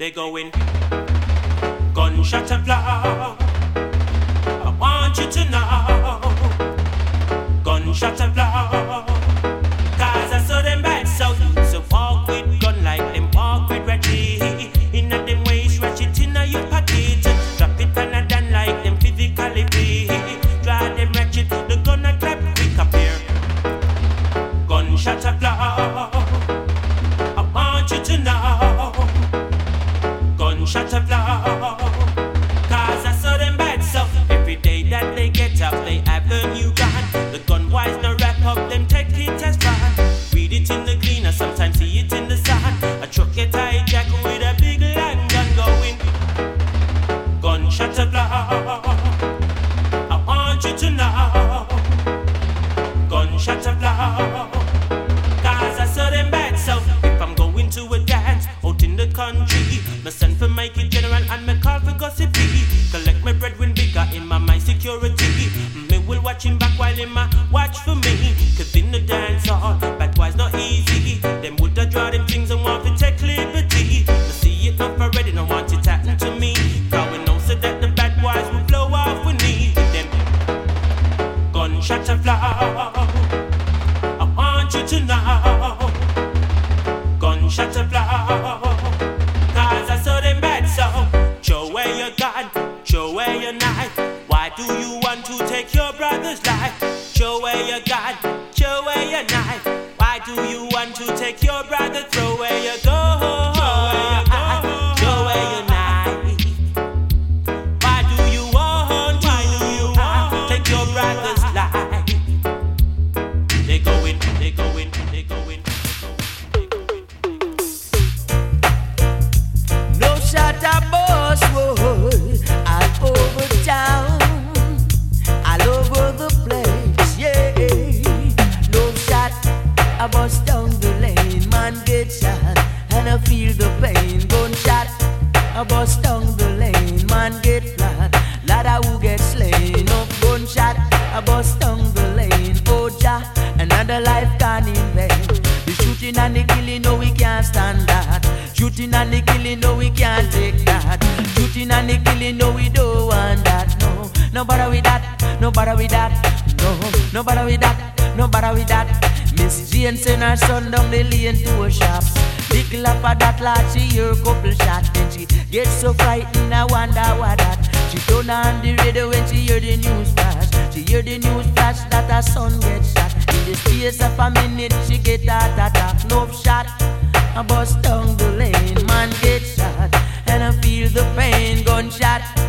They going gunshot applaud. I want you to know gunshot applaud. it as. Read it in the cleaner, sometimes see it get shot, and I feel the pain. Gunshot, I bust down the lane. Man get flat, ladder who get slain. No gunshot, I bust down the lane. Boja, another life gone in vain. The shooting and the killing, no we can't stand that. Shooting and the killing, no we can't take that. Shooting and the killing, no we don't want that. No, no bother with that. No bother with that. No, no bother with that. No bother with that. This Jane sent her son down the lane to a shop. Big laugh at that lad, she hear a couple shot. Then she get so frightened, I wonder why that. She turn on the radio when she hear the news flash. She hear the news flash that her son get shot. In the space of a minute, she get that attack. No shot, A bust down the lane. Man get shot, and I feel the pain. Gunshot.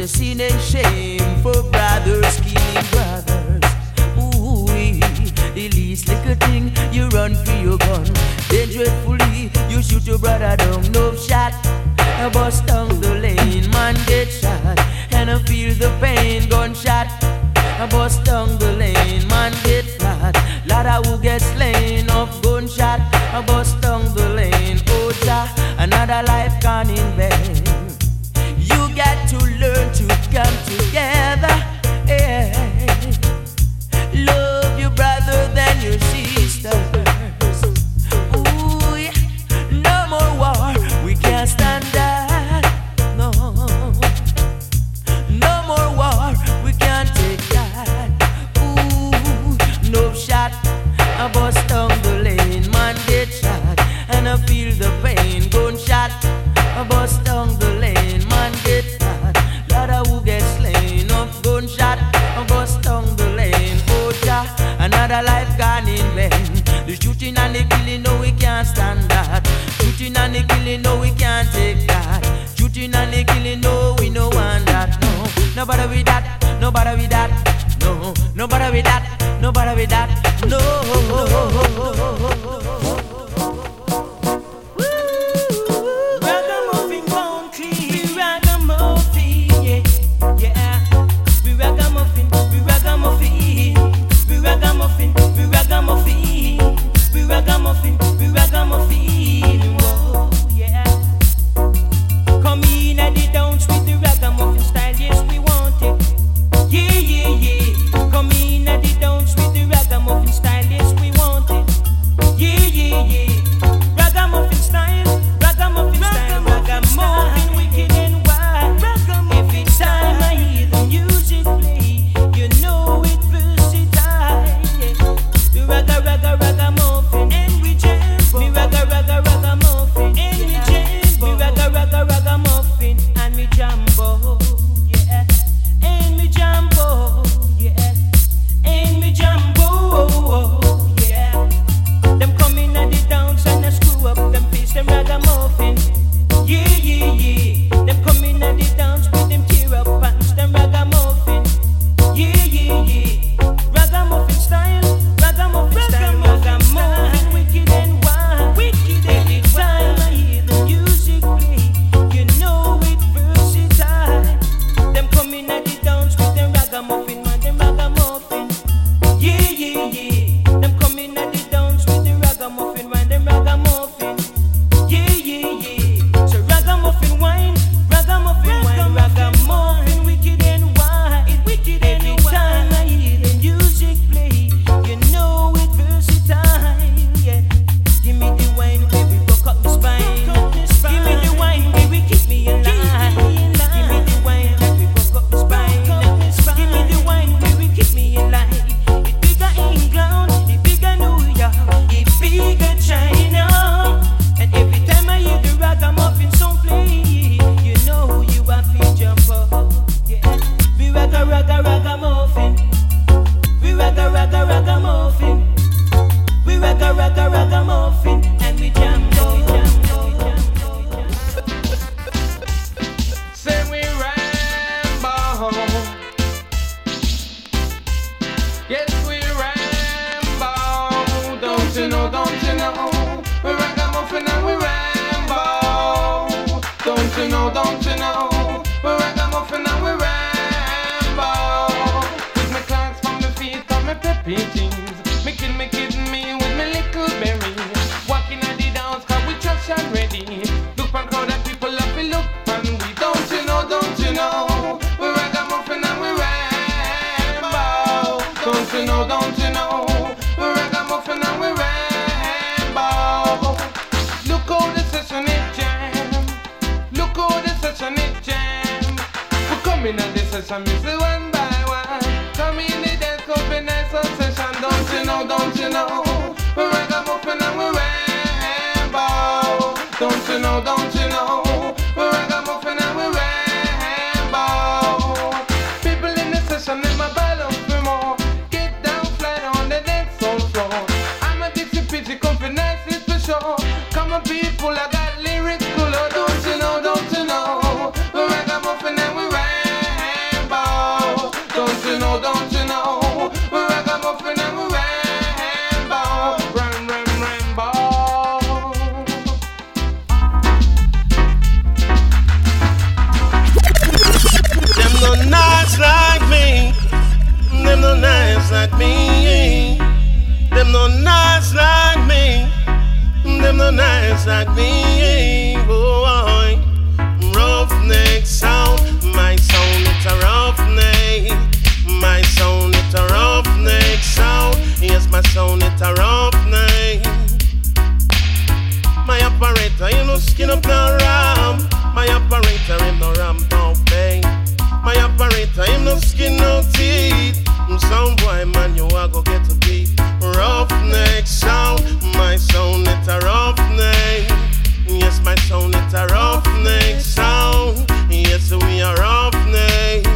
It's a sin and shame for brothers killing brothers. Ooh, the least little thing you run for your gun. Then dreadfully you shoot your brother down. No shot, a bust down the lane. Man get shot and I feel the pain. Gunshot, a bust down the lane. Man get shot. Lotta who get people, I operator, him no ram, no pain. My operator, him no skin, no teeth. Mm, Sound boy, man, you a go get a beat. Roughneck sound, my sound it's a roughneck. Yes, my sound it's a roughneck sound. Yes, we are roughneck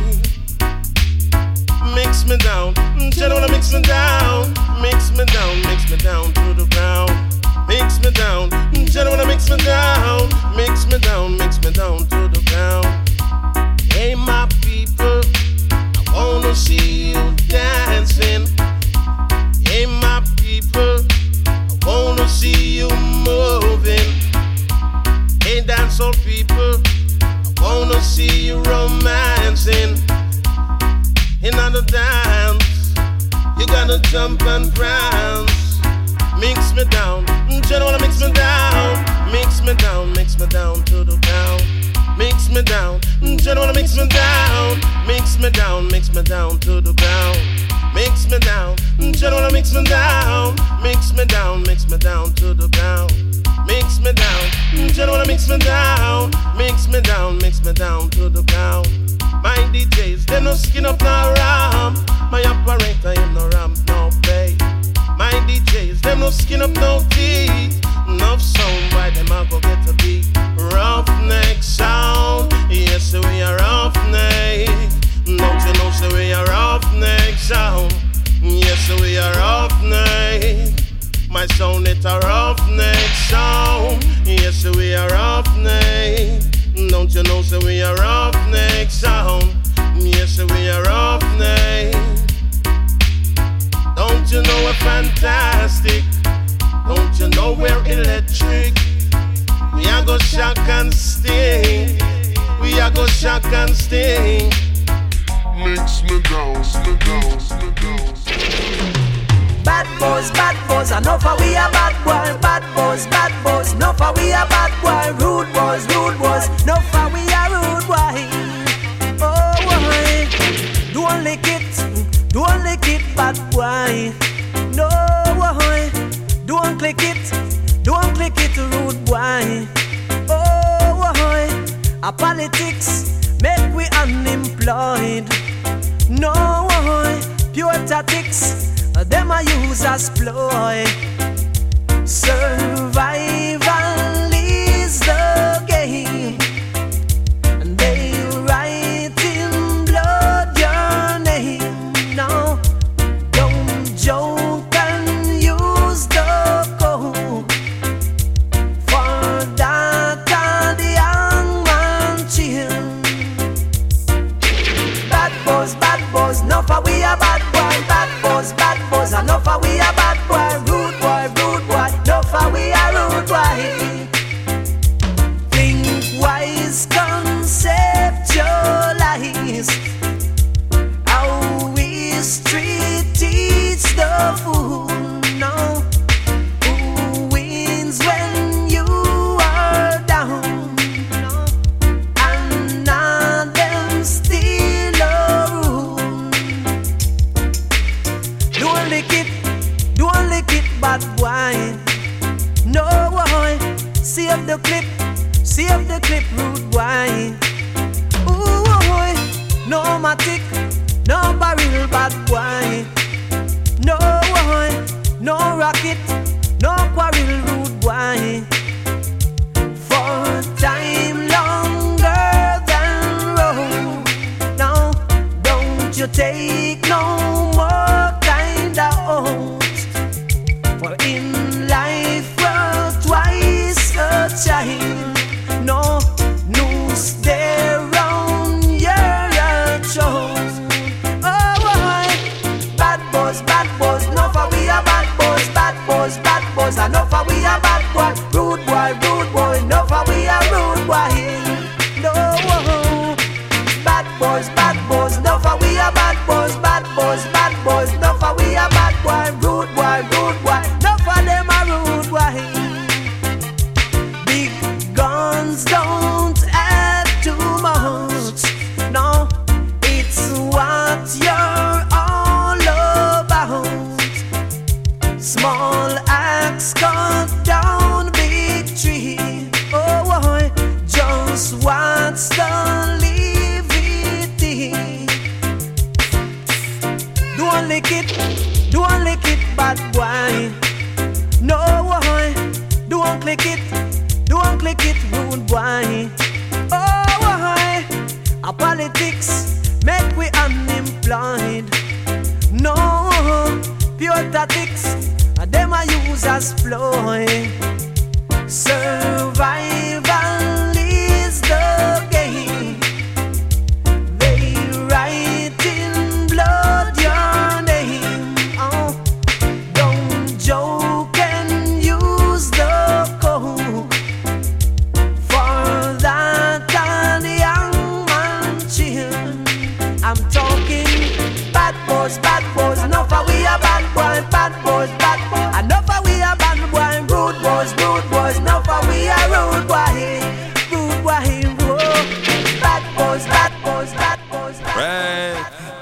mix me down. Mm, know wanna mix me down, mix me down, mix me down to the ground. Mix me down, Mm, know wanna mix me down, mix me down, mix me down to the ground. Hey, my people, I wanna see you dancing. Me down, mix me down to the ground. Mix me down, Mm, you wanna mix me down. Mix me down, mix me down to the ground. Mix me down, Mm, you wanna mix me down. Mix me down, mix me down to the ground. My DJs, they no skin up no ram. My operator, him no ramp, no pay. My DJs, them no skin up no teeth. Enough sound, why them a go get a beat? Roughneck sound, yes we are roughneck. Don't you know, say we are roughneck sound. Yes we are roughneck. My sound it a roughneck sound. Yes we are roughneck. Don't you know, say we are roughneck sound. Yes we are roughneck. Don't you know we're fantastic? Don't you know we're electric? We are go shock and sting. We are go shock and sting. Mix me down, me down, me down. Bad boys, bad boys, enough of we a bad boy. Bad boys, bad boys, enough we a bad boy. Use as ploy. Clip, save the clip, rude boy. Ooh boy, no matic, no barrel, bad boy. No boy, no rocket, no quarrel, rude boy. For time longer than road. Now, don't you take no a politics make we unemployed. No, pure tactics, them I use as ploy. Survival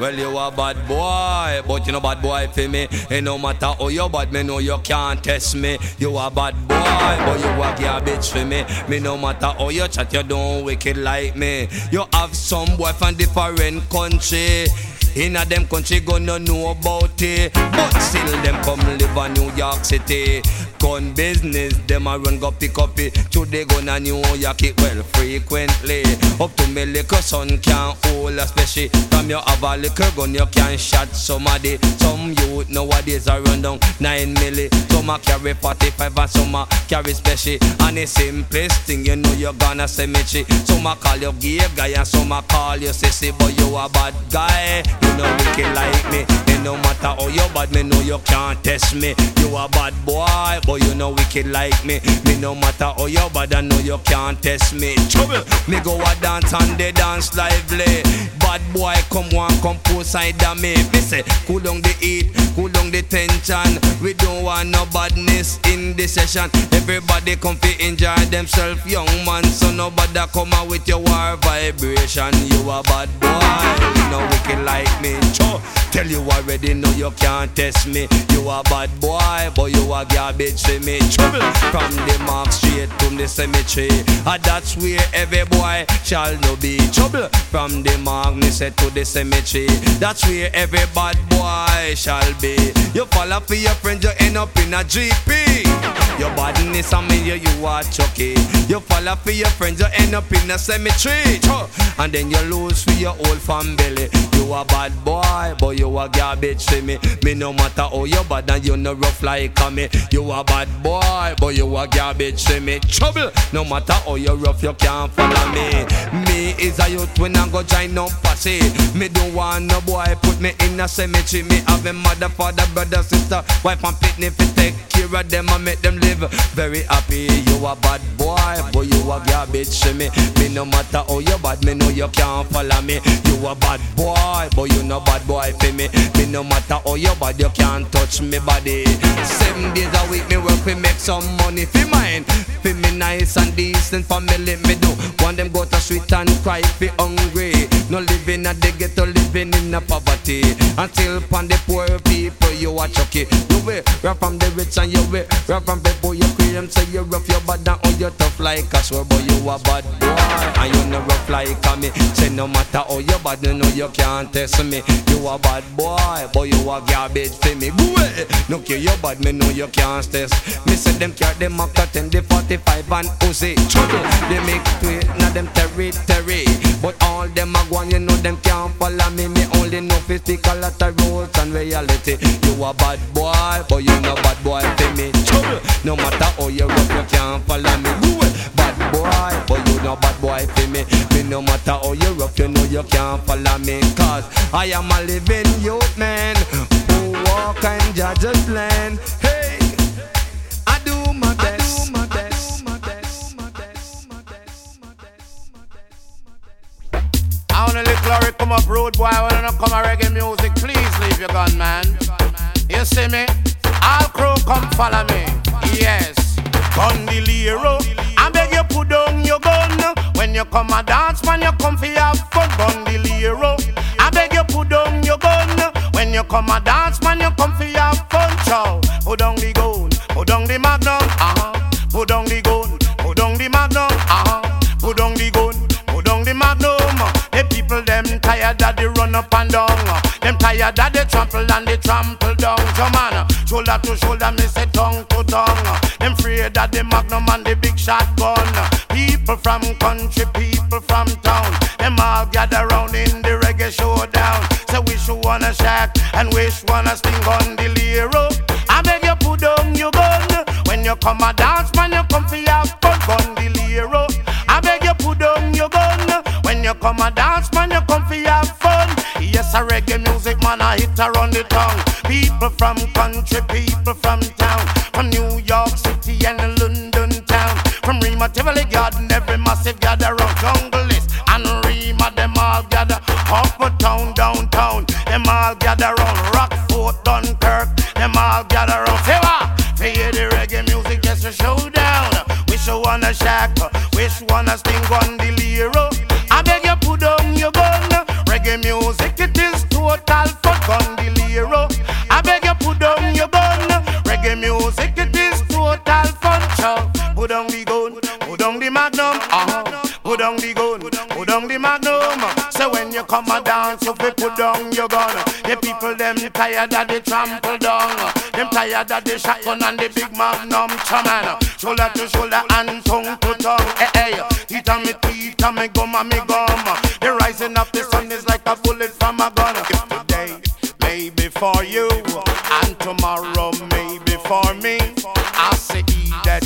Well, you a bad boy, but you no bad boy for me. And no matter how you bad, me know you can't test me. You a bad boy, but you a garbage for me. Me no matter how you chat, you don't wicked like me. You have some boy from different country. In a them country gonna know about it But still them come live in New York City Gun business, them a run go pick up it. Today gonna New York it well frequently. Up to me little son can't hold especially From you have a little gun you can shot somebody. Some youth nowadays are run down 9 milli. Some a carry 45 and some a carry special. And the simplest thing you know you gonna cemetery Some a call you gay guy and some a call you sissy. But you a bad guy, you know wicked like me. And no matter how you bad, me know you can't test me. You a bad boy, but you know wicked like me. Me no matter how you bad, I know you can't test me. Trouble, me go a dance and they dance lively. Bad boy come one come put side of me. Me say, cool down the heat, cool down the tension. We don't want no badness in the session. Everybody come fi enjoy themselves, young man. So nobody come out with your war vibration. You a bad boy, you know wicked like me. Tell you already know you can't test me. You a bad boy, but you a garbage to me. Trouble from the mark straight to the cemetery. And that's where every boy shall no be. Trouble from the mark me said to the cemetery. That's where every bad boy shall be. You follow for your friends, you end up in a GP Your badness I mean you, you are chucky. You follow for your friends, you end up in a cemetery. And then you lose for your old family. You a bad boy, but you a garbage to me. Me no matter how you bad and you no rough like me. You a bad boy, but you a garbage to me. Trouble, no matter how you rough you can't follow me. Me is a youth when I go join no posse Me don't want no boy put me in a cemetery. Me have a mother, father, brother, sister, wife and pitney fi take care of them and make them live very happy You a bad boy, but you a garbage to me. Me no matter how you bad, me know you can't follow me. You a bad boy, but you no bad boy for me. Me no matter how you bad, you can't touch me body. Seven days a week me work we make some money for mine. For me nice and decent family me do. Want them go to street and cry fi hungry. No living at the ghetto, living in a poverty. Until pon the poor people you are chucky. You will rap from the rich and you will rap from people you claim say you rough your bad and oh you tough like a sword, but you a bad boy and you no rough like a me. Say no matter how you bad, you know you can't test me. You a bad boy, but you a garbage for me. Away. No care you bad, me know you can't test. Me say them carry them a them the 45 and Uzi. Trouble they make tweet now them territory, but all them a go you know them can't follow me. Me only know fi speak a lot of rules and reality. You a bad boy, but you no bad boy for me. Trouble no matter how you rough, you can't follow me. Go away. Bad boy, but you no bad boy for me. Me no matter how you rough, you know you can't follow me. Cause I am a living youth man who walk and judge just land. Hey, I do my best. I do my best. my best, my best, my best, my best, my best. I wanna lick Larry come up road boy, I wanna come a reggae music. Please leave your gun, man. You see me? All crew come follow me. Yes. Gondilero. I beg you put down your gun. When you come a dance, man, you come for have fun. Gondilero. I beg you put down your gun. When you come a dance, man, you come for have fun. Chow. Put down the gun. Put down the magnum. Uh-huh. Put down the gun. Put down the magnum. Uh-huh. Put down the gun. Put down the magnum. The people them tired that they run up and down. Them tired that they trample and they trample down. Man, uh, shoulder to shoulder, me say tongue to tongue. Them afraid that the magnum and the big shotgun. People from country, people from town. Them all gather round in the reggae showdown. So wish you wanna shack and wish wanna sting on the liro. I beg you put down your gun. When you come a dance, man, you come for your fun. Gun the liro. I beg you put down your gun. When you come a dance, man, you come for your. Yes, a reggae music, man, I hit around the tongue. People from country, people from town, from New York City and London town, from Rema, Tivoli Garden, every massive gather around Jungle List and Rema, them all gather uptown, downtown, them all gather around Rockfort, Dunkirk, them all gather around. Say what? For hear the reggae music, just a showdown. Wish you wanna shack, wish wanna sting on the. I beg you put down your gun. Reggae music, Put down the gun, put down the magnum. Uh-huh. Put down the gun, put down the magnum. So when you come a dance, you fi put down your gun. The people them tired that they trample down. Them tired that they shotgun and the big magnum. Chaman, shoulder to shoulder and tongue to tongue. Hey, hey, teeth on me teeth and me gum and me gum. The rising of the sun is like a bullet from a gun. If today may be for you and tomorrow may be for me, I say he that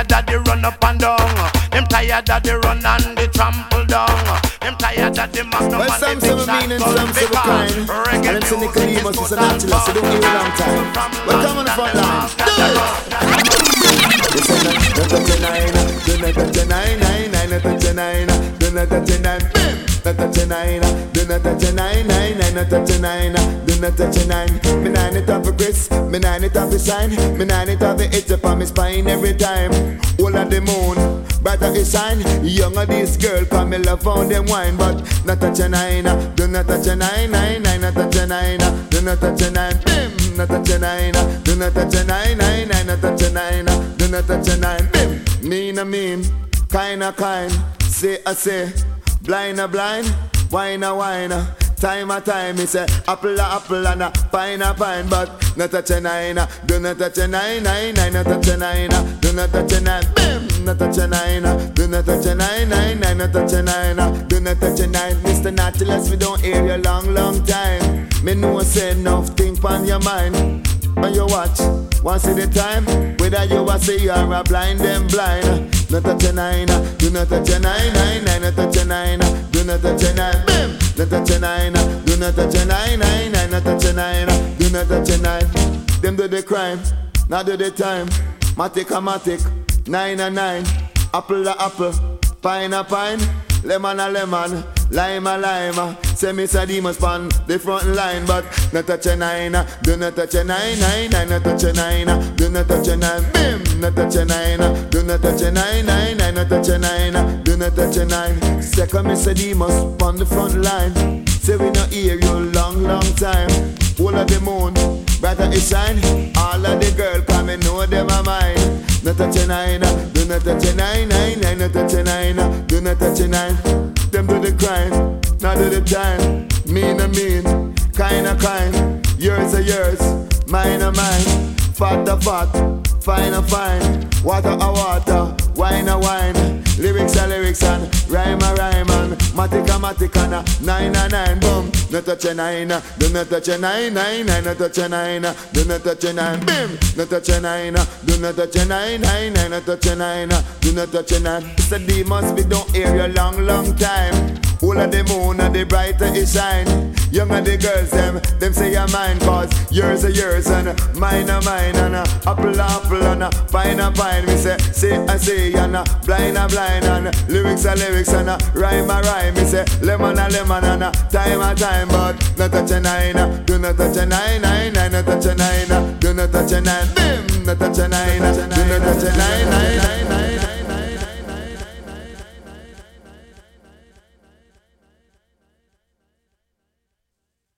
tired that they run up and down. Them tired that they run and they trample down. Them tired that they magnum Well, and say big we mean and some say we kind. reggae And them say music Nicodemus is is a naturalist, so don't give it a long time. Well, come on the front line. Do it. They say that, that, that, nine, do not touch a nine, nine, nine, not touch a nine, do not a not touch a nine, do not touch a nine, nine, nine, not touch a nine, do not touch a nine. Me nine it off for Chris, me nine it off for shine, me nine it off for itch up on me spine every time. All of the moon, brighter it shine. Younger this girl, come me love found them wine, but not touch a nine, do not touch a nine, nine, nine, not touch a nine, do not touch a nine, bim, not touch a nine, do not touch a nine, nine, nine, not touch a nine, do not touch a nine, bim, mean a mean, kind a kind, say a say, blind a blind, wine a wine. Time a time, me say apple a apple and a pine a pine, but not touch a nine, do not touch a nine, nine, nine, not touch a nine, do not touch a nine, bim, not touch a nine, do not touch a nine, nine, nine, not touch a nine, do not touch a nine, Mr. Nautilus, we don't hear you long, long time. Me know say enough think on your mind. On your watch, once at a time, whether you a you are a blind, them blind. Not touch a nine, do not touch nine, nine, not touch a nine, do not touch a nine, bim, not touch a nine, do not touch a nine, nine, nine, not touch a nine, do not touch a nine. Them do the crime, not do the time. Matic a matic, nine a nine, apple a apple, pine a pine, lemon a lemon. Lime a lime, say me say demons pan the front line, but not touch a nine, do not touch a nine, nine, nine, not touch a nine, do not touch a nine, bim, not touch a nine, do not touch a nine, nine, nine, not touch a nine, do not touch a nine. Second me say demons pan the front line, say we not hear you long, long time. All of the moon, brighter it shine. All of the girl come and know them a mine. Not touch a nine, do not touch a nine, nine, nine, not touch a nine, do not touch a nine. Them do the crime, not do the time. Mean a mean, kind a kind. Yours are yours, mine a mine. Fat a fat, fine a fine. Water a water, wine a wine. Lyrics a lyrics and rhyme a rhyme and matic a matic and a nine a nine. Boom, no touch a nine, do not touch a nine, nine, nine, no touch a nine, do not touch a nine. Bim, no touch a nine, do not touch a nine, nine, nine, no touch a nine, do not touch a nine. It's a demons we don't hear you long, long time. All of the moon and the brighter it shine. Young and the girls them, them say you're mine cause yours are yours and mine are mine and uh, apple apple and uh, pine a pine. We say say I say and uh, blind a blind and lyrics are lyrics and uh, rhyme a rhyme. We say lemon a lemon and uh, time a time but not touch a nine, uh, do not touch a nine, nine, nine, not touch a nine, uh, do not touch a nine, bim, not touch a nine, uh, do not touch a nine, nine, nine.